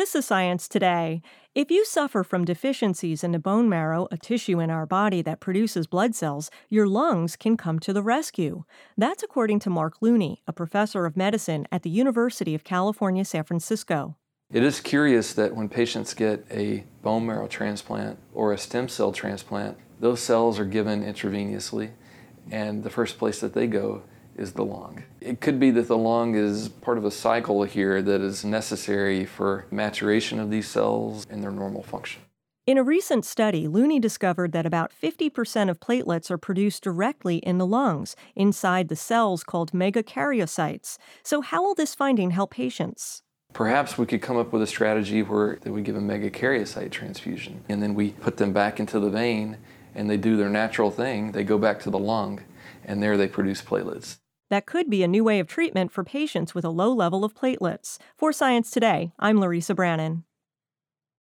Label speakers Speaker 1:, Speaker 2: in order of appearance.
Speaker 1: This is Science Today. If you suffer from deficiencies in the bone marrow, a tissue in our body that produces blood cells, your lungs can come to the rescue. That's according to Mark Looney, a professor of medicine at the University of California, San Francisco.
Speaker 2: It is curious that when patients get a bone marrow transplant or a stem cell transplant, those cells are given intravenously, and the first place that they go is the lung. It could be that the lung is part of a cycle here that is necessary for maturation of these cells and their normal function.
Speaker 1: In a recent study, Looney discovered that about 50% of platelets are produced directly in the lungs, inside the cells called megakaryocytes. So, how will this finding help patients?
Speaker 2: Perhaps we could come up with a strategy where they would give a megakaryocyte transfusion, and then we put them back into the vein, and they do their natural thing. They go back to the lung, and there they produce platelets.
Speaker 1: That could be a new way of treatment for patients with a low level of platelets. For Science Today, I'm Larissa Brannon.